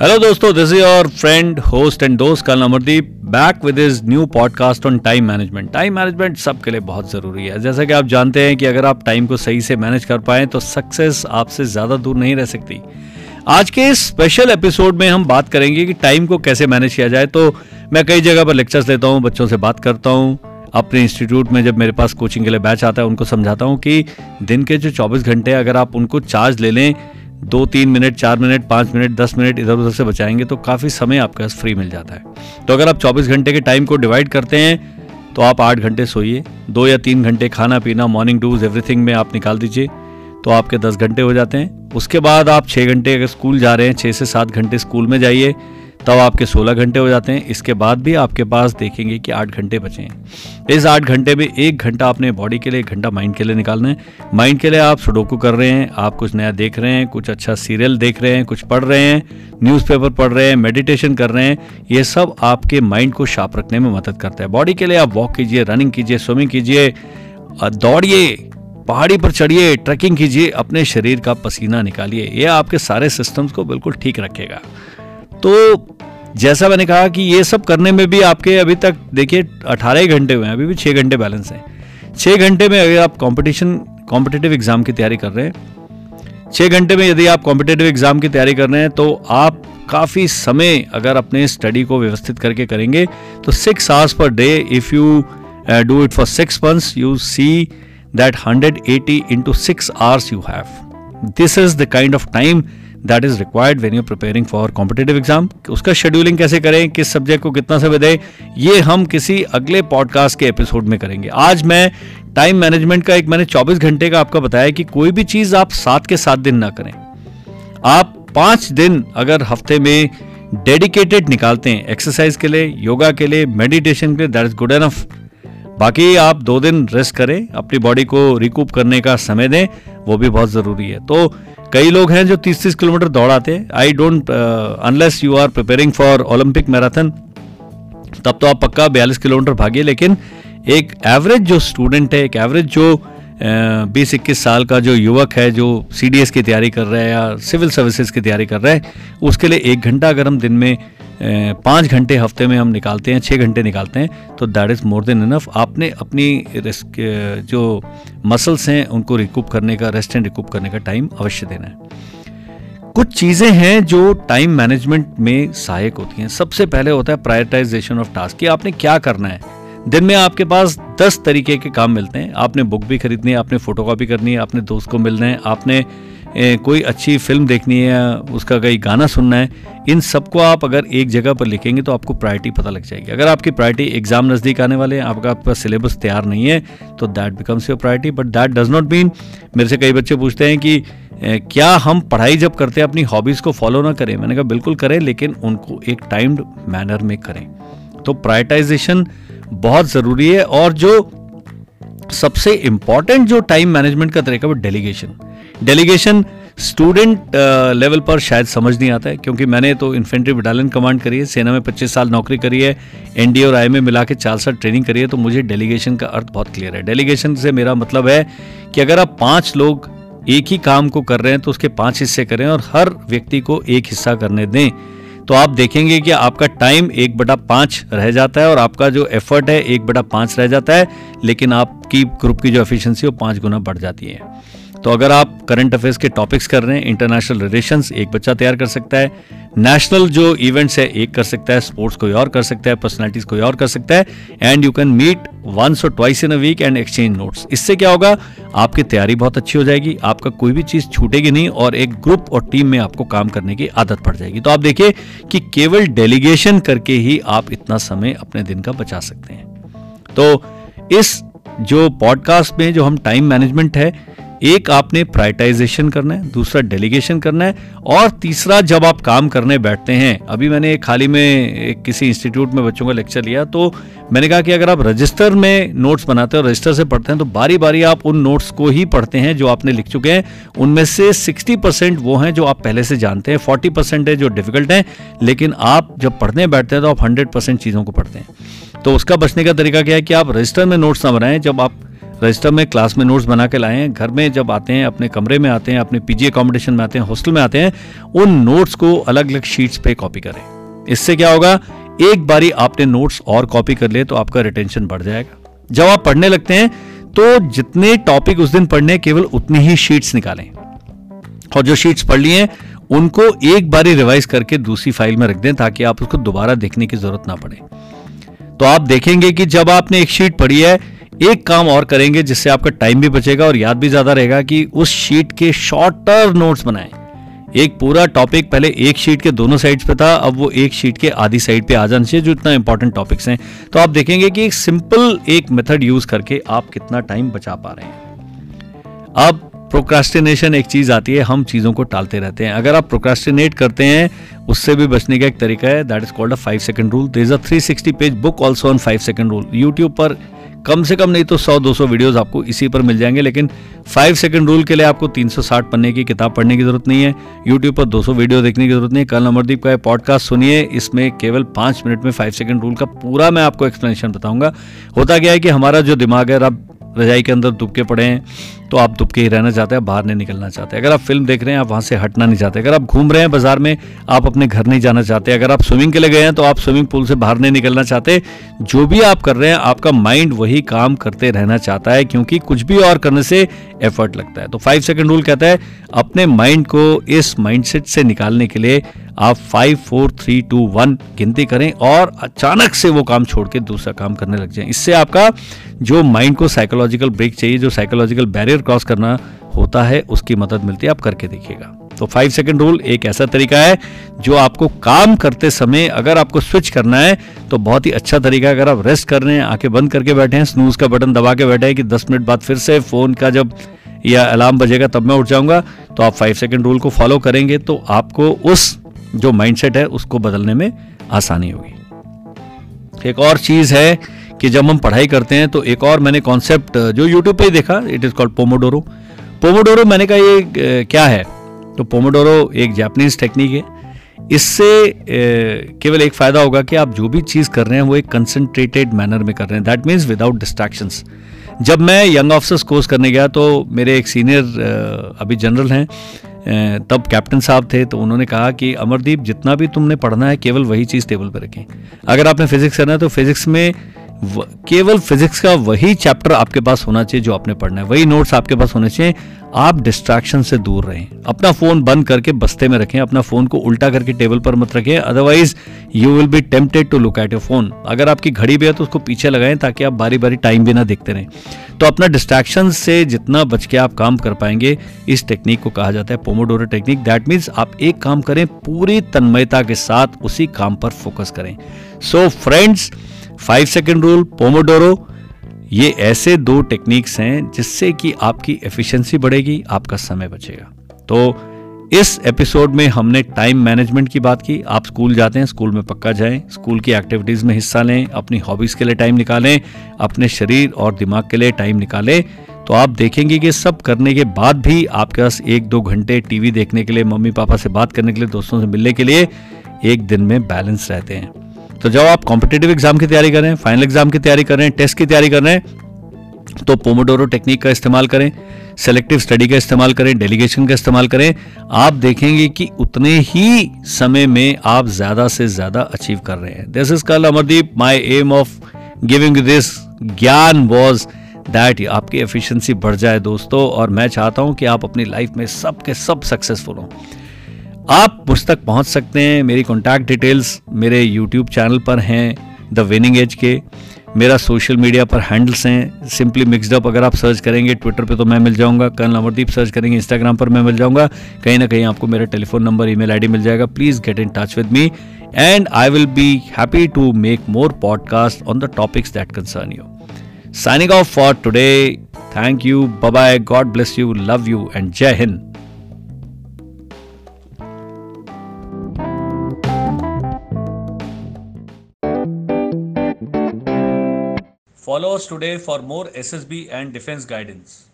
Hello दोस्तों this is your friend host and दोस्त कल Amardeep back with is new podcast on time management time management सबके लिए बहुत ज़रूरी है। जैसा कि आप जानते हैं कि अगर आप टाइम को सही से मैनेज कर पाए तो सक्सेस आपसे ज़्यादा दूर नहीं रह सकती। आज के इस स्पेशल एपिसोड में हम बात करेंगे कि टाइम को कैसे मैनेज किया जाए। तो मैं कई जगह पर लेक्चर्स लेता हूँ, बच्चों से बात करता हूँ। अपने इंस्टीट्यूट में जब मेरे पास कोचिंग के लिए बैच आता है, उनको समझाता हूँ कि दिन के जो 24 घंटे अगर आप उनको चार्ज ले लें दो तीन मिनट, चार मिनट, पाँच मिनट, दस मिनट इधर उधर से बचाएँगे तो काफ़ी समय आपके पास फ्री मिल जाता है। तो अगर आप चौबीस घंटे के टाइम को डिवाइड करते हैं तो आप आठ घंटे सोइए, दो या तीन घंटे खाना पीना मॉर्निंग डूज एवरीथिंग में आप निकाल दीजिए तो आपके दस घंटे हो जाते हैं। उसके बाद आप छः घंटे अगर स्कूल जा रहे हैं छः से सात घंटे स्कूल में जाइए तब आपके 16 घंटे हो जाते हैं, इसके बाद भी आपके पास देखेंगे कि आठ घंटे बचे हैं। इस आठ घंटे में एक घंटा अपने बॉडी के लिए, एक घंटा माइंड के लिए निकालना है। माइंड के लिए आप सुडोकू कर रहे हैं, आप कुछ नया देख रहे हैं, कुछ अच्छा सीरियल देख रहे हैं, कुछ पढ़ रहे हैं न्यूज़पेपर पढ़ रहे हैं मेडिटेशन कर रहे हैं, ये सब आपके माइंड को शार्प रखने में मदद करता है। बॉडी के लिए आप वॉक कीजिए रनिंग कीजिए स्विमिंग कीजिए दौड़िए, पहाड़ी पर चढ़िए ट्रैकिंग कीजिए, अपने शरीर का पसीना निकालिए। ये आपके सारे सिस्टम्स को बिल्कुल ठीक रखेगा। तो जैसा मैंने कहा कि ये सब करने में भी आपके अभी तक, देखिए, अठारह घंटे हुए हैं, अभी भी छः घंटे बैलेंस हैं। छः घंटे में अगर आप कॉम्पिटिशन कॉम्पिटेटिव एग्ज़ाम की तैयारी कर रहे हैं छः घंटे में यदि आप कॉम्पिटेटिव एग्ज़ाम की तैयारी कर रहे हैं तो आप काफ़ी समय अगर अपने स्टडी को व्यवस्थित करके करेंगे तो six hours per day if you do it for six months you see that hundred eighty into six hours you have this is the kind of time that is required when you preparing for competitive exam उसका scheduling कैसे करें? किस subject को कितना समय दें? ये हम किसी अगले पॉडकास्ट के एपिसोड में करेंगे। आज मैं टाइम मैनेजमेंट का एक मैंने 24 घंटे का आपका बताया कि कोई भी चीज़ आप सात के सात दिन ना करें। आप पाँच दिन अगर हफ़्ते में डेडिकेटेड निकालते हैं एक्सरसाइज के लिए योगा के लिए मेडिटेशन के लिए दैट इज़ गुड एनफ बाकी आप दो दिन रेस्ट करें, अपनी बॉडी को रिकूप करने का समय दें, वो भी बहुत ज़रूरी है। तो कई लोग हैं जो 30-30 किलोमीटर दौड़ाते I don't unless you are preparing for Olympic marathon तब तो आप पक्का बयालीस किलोमीटर भागिए। लेकिन एक एवरेज जो स्टूडेंट है एक एवरेज जो uh, बीस इक्कीस साल का जो युवक है जो सीडीएस की तैयारी कर रहा है या सिविल सर्विसेज़ की तैयारी कर रहा है उसके लिए एक घंटा अगर हम दिन में पाँच घंटे हफ़्ते में हम निकालते हैं छः घंटे निकालते हैं तो that is more than enough आपने अपनी जो मसल्स हैं, उनको रिकूप करने का रेस्ट एंड रिकूप करने का टाइम अवश्य देना है। कुछ चीज़ें हैं जो टाइम मैनेजमेंट में सहायक होती हैं। सबसे पहले होता है प्रायोरिटाइजेशन ऑफ़ टास्क कि आपने क्या करना है? दिन में आपके पास दस तरीके के काम मिलते हैं। आपने बुक भी खरीदनी है, आपने फोटोकॉपी करनी है, आपने दोस्त को मिलना है, आपने कोई अच्छी फ़िल्म देखनी है, उसका कहीं गाना सुनना है, इन सबको आप अगर एक जगह पर लिखेंगे तो आपको प्रायोरिटी पता लग जाएगी। अगर आपकी प्रायोरिटी एग्ज़ाम नज़दीक आने वाले हैं, आपका आपका सिलेबस तैयार नहीं है तो that becomes your priority but that does not mean मेरे से कई बच्चे पूछते हैं कि क्या हम पढ़ाई जब करते हैं, अपनी हॉबीज़ को फॉलो ना करें? मैंने कहा, बिल्कुल करें, लेकिन उनको एक टाइम्ड मैनर में करें। तो प्रायोरिटाइजेशन बहुत ज़रूरी है, और जो सबसे इंपॉर्टेंट जो टाइम मैनेजमेंट का तरीका वो डेलीगेशन डेलीगेशन स्टूडेंट लेवल पर शायद समझ नहीं आता है, क्योंकि मैंने तो इन्फेंट्री बटालियन कमांड करी है, सेना में 25 साल नौकरी करी है एनडीए और आई में मिला के चार साल ट्रेनिंग करी है तो मुझे डेलीगेशन का अर्थ बहुत क्लियर है। डेलीगेशन से मेरा मतलब है कि अगर आप पाँच लोग एक ही काम को कर रहे हैं तो उसके पाँच हिस्से करें और हर व्यक्ति को एक हिस्सा करने दें। तो आप देखेंगे कि आपका टाइम एक बटा पाँच रह जाता है और आपका जो एफर्ट है, एक बटा पाँच रह जाता है, लेकिन आपकी ग्रुप की जो एफिशिएंसी वो पाँच गुना बढ़ जाती है। तो अगर आप करंट अफेयर्स के टॉपिक्स कर रहे हैं इंटरनेशनल रिलेशंस एक बच्चा तैयार कर सकता है। नेशनल जो इवेंट्स है, एक कर सकता है स्पोर्ट्स कोई और कर सकता है पर्सनैलिटीज कोई और कर सकता है। And you can meet once और twice in a week and exchange notes इससे क्या होगा? आपकी तैयारी बहुत अच्छी हो जाएगी, आपका कोई भी चीज़ छूटेगी नहीं और एक ग्रुप और टीम में आपको काम करने की आदत पड़ जाएगी। तो आप देखिए कि केवल डेलीगेशन करके ही आप इतना समय अपने दिन का बचा सकते हैं। तो इस जो पॉडकास्ट में जो हम टाइम मैनेजमेंट है एक आपने प्राइटाइजेशन करना है, दूसरा डेलीगेशन करना है, और तीसरा जब आप काम करने बैठते हैं, अभी मैंने हाल ही में एक किसी इंस्टीट्यूट में बच्चों का लेक्चर लिया तो मैंने कहा कि अगर आप रजिस्टर में नोट्स बनाते हैं और रजिस्टर से पढ़ते हैं तो बारी बारी आप उन नोट्स को ही पढ़ते हैं जो आपने लिख चुके हैं। उनमें से 60 परसेंट वो हैं जो आप पहले से जानते हैं 40 परसेंट है जो डिफ़िकल्ट हैं, लेकिन आप जब पढ़ने बैठते हैं तो आप 100 परसेंट चीज़ों को पढ़ते हैं। तो उसका बचने का तरीका क्या है कि आप रजिस्टर में नोट्स ना बनाएँ, जब आप रजिस्टर में क्लास में नोट्स बना के लाए हैं। घर में जब आते हैं, अपने कमरे में आते हैं, अपने पीजी अकोमोडेशन में आते हैं हॉस्टल में आते हैं, उन नोट्स को अलग अलग शीट्स पे कॉपी करें। इससे क्या होगा? एक बारी आपने नोट्स और कॉपी कर लिए तो आपका रिटेंशन बढ़ जाएगा। जब आप पढ़ने लगते हैं तो जितने टॉपिक उस दिन पढ़ने केवल उतनी ही शीट्स निकालें। और जो शीट्स पढ़ लिए उनको एक बारी रिवाइज करके दूसरी फ़ाइल में रख दें ताकि आप उसको दोबारा देखने की ज़रूरत ना पड़े। तो आप देखेंगे कि जब आपने एक शीट पढ़ी है एक काम और करेंगे जिससे आपका टाइम भी बचेगा और याद भी ज़्यादा रहेगा कि उस शीट के शॉर्टर नोट्स बनाएँ। एक पूरा टॉपिक पहले एक शीट के दोनों साइड्स पे था, अब वो एक शीट के आधी साइड पे आ जाना चाहिए, जो इतना इंपॉर्टेंट टॉपिक्स हैं। तो आप देखेंगे कि एक सिंपल एक मेथड यूज़ करके आप कितना टाइम बचा पा रहे हैं। अब प्रोक्रास्टिनेशन एक चीज़ आती है, हम चीज़ों को टालते रहते हैं। अगर आप प्रोक्रास्टिनेट करते हैं, उससे भी बचने का एक तरीका है that is called a five second rule there is a three sixty page book also on five second rule YouTube पर कम से कम नहीं तो 100-200 वीडियोस आपको इसी पर मिल जाएँगे, लेकिन 5 सेकंड रूल के लिए आपको 360 पन्ने की किताब पढ़ने की ज़रूरत नहीं है यूट्यूब पर 200 वीडियो देखने की ज़रूरत नहीं है। कल अमरदीप का पॉडकास्ट सुनिए, इसमें केवल पाँच मिनट में फाइव सेकंड रूल का पूरा मैं आपको एक्सप्लेनेशन बताऊँगा। होता क्या है कि हमारा जो दिमाग है, अब रजाई के अंदर दुबके पड़े हैं तो आप दुबके ही रहना चाहते हैं बाहर नहीं निकलना चाहते। अगर आप फ़िल्म देख रहे हैं, आप वहाँ से हटना नहीं चाहते। अगर आप घूम रहे हैं बाज़ार में, आप अपने घर नहीं जाना चाहते। अगर आप स्विमिंग के लिए गए हैं तो आप स्विमिंग पूल से बाहर नहीं निकलना चाहते। जो भी आप कर रहे हैं, आपका माइंड वही काम करते रहना चाहता है, क्योंकि कुछ भी और करने से एफर्ट लगता है। तो फाइव सेकेंड रूल कहता है, अपने माइंड को इस माइंडसेट से निकालने के लिए आप five four three two one गिनती करें और अचानक से वो काम छोड़ के दूसरा काम करने लग जाए। इससे आपका जो माइंड को साइकोलॉजिकल ब्रेक चाहिए, जो साइकोलॉजिकल बैरियर क्रॉस करना होता है, उसकी मदद मिलती है, आप करके देखिएगा। तो फाइव सेकेंड रूल एक ऐसा तरीका है, जो आपको काम करते समय अगर आपको स्विच करना है तो बहुत ही अच्छा तरीका है, अगर आप रेस्ट कर रहे हैं, आँखें बंद करके बैठे हैं स्नूज का बटन दबा के बैठे हैं कि दस मिनट बाद फिर से फ़ोन का जब या अलार्म बजेगा, तब मैं उठ जाऊँगा तो आप फाइव सेकेंड रूल को फॉलो करेंगे तो आपको उस जो माइंडसेट है, उसको बदलने में आसानी होगी। एक और चीज़ है कि जब हम पढ़ाई करते हैं तो एक और मैंने कॉन्सेप्ट जो यूट्यूब पे ही देखा it is called pomodoro pomodoro मैंने कहा, ये क्या है? तो पोमोडोरो एक जापानीज टेक्निक है। इससे केवल एक फ़ायदा होगा कि आप जो भी चीज़ कर रहे हैं, वो एक कंसंट्रेटेड मैनर में कर रहे हैं। दैट मीन्स विदाउट डिस्ट्रैक्शंस जब मैं यंग ऑफिसर्स कोर्स करने गया तो मेरे एक सीनियर अभी जनरल हैं तब कैप्टन साहब थे तो उन्होंने कहा कि, अमरदीप, जितना भी तुमने पढ़ना है, केवल वही चीज़ टेबल पर रखें। अगर आपने फिजिक्स करना है तो फिजिक्स में केवल फिजिक्स का वही चैप्टर आपके पास होना चाहिए जो आपने पढ़ना है। वही नोट्स आपके पास होने चाहिए। आप डिस्ट्रैक्शन से दूर रहें। अपना फ़ोन बंद करके बस्ते में रखें। अपना फ़ोन को उल्टा करके टेबल पर मत रखें। Otherwise you will be tempted to look at your phone अगर आपकी घड़ी भी है तो उसको पीछे लगाएँ ताकि आप बारी बारी टाइम भी ना देखते रहें। तो अपना डिस्ट्रैक्शन से जितना बच के आप काम कर पाएँगे इस टेक्निक को कहा जाता है पोमोडोरो टेक्निक दैट मीन्स आप एक काम करें पूरी तन्मयता के साथ उसी काम पर फोकस करें। So so, friends five second rule pomodoro ये ऐसे दो टेक्निक्स हैं जिससे कि आपकी एफिशिएंसी बढ़ेगी, आपका समय बचेगा। तो इस एपिसोड में हमने टाइम मैनेजमेंट की बात की। आप स्कूल जाते हैं स्कूल में पक्का जाएँ स्कूल की एक्टिविटीज़ में हिस्सा लें, अपनी हॉबीज़ के लिए टाइम निकालें, अपने शरीर और दिमाग के लिए टाइम निकालें। तो आप देखेंगे कि सब करने के बाद भी आपके पास एक दो घंटे टीवी देखने के लिए, मम्मी पापा से बात करने के लिए, दोस्तों से मिलने के लिए एक दिन में बैलेंस रहते हैं। तो जब आप कॉम्पिटेटिव एग्ज़ाम की तैयारी कर रहे हैं फाइनल एग्ज़ाम की तैयारी कर रहे हैं टेस्ट की तैयारी कर रहे हैं तो पोमोडोरो टेक्निक का इस्तेमाल करें सेलेक्टिव स्टडी का इस्तेमाल करें डेलीगेशन का इस्तेमाल करें। आप देखेंगे कि उतने ही समय में आप ज़्यादा से ज़्यादा अचीव कर रहे हैं। दिस इज़ कल Amardeep my aim of giving this gyan was that आपकी एफिशिएंसी बढ़ जाए दोस्तों, और मैं चाहता हूँ कि आप अपनी लाइफ में सब सब सक्सेसफुल हों। आप मुझ तक पहुँच सकते हैं। मेरी कॉन्टैक्ट डिटेल्स मेरे यूट्यूब चैनल पर हैं द विनिंग एज के। मेरा सोशल मीडिया पर हैंडल्स हैं। सिंपली मिक्सड अप अगर आप सर्च करेंगे ट्विटर पे तो मैं मिल जाऊँगा। कल अमरदीप सर्च करेंगे इंस्टाग्राम पर मैं मिल जाऊँगा। कहीं ना कहीं आपको मेरा टेलीफोन नंबर ईमेल आईडी मिल जाएगा। Please get in touch with me and I will be happy to make more podcast on the topics that concern you signing off for today thank you bye God bless you love you and Jai Hind Follow us today for more SSB and defense guidance.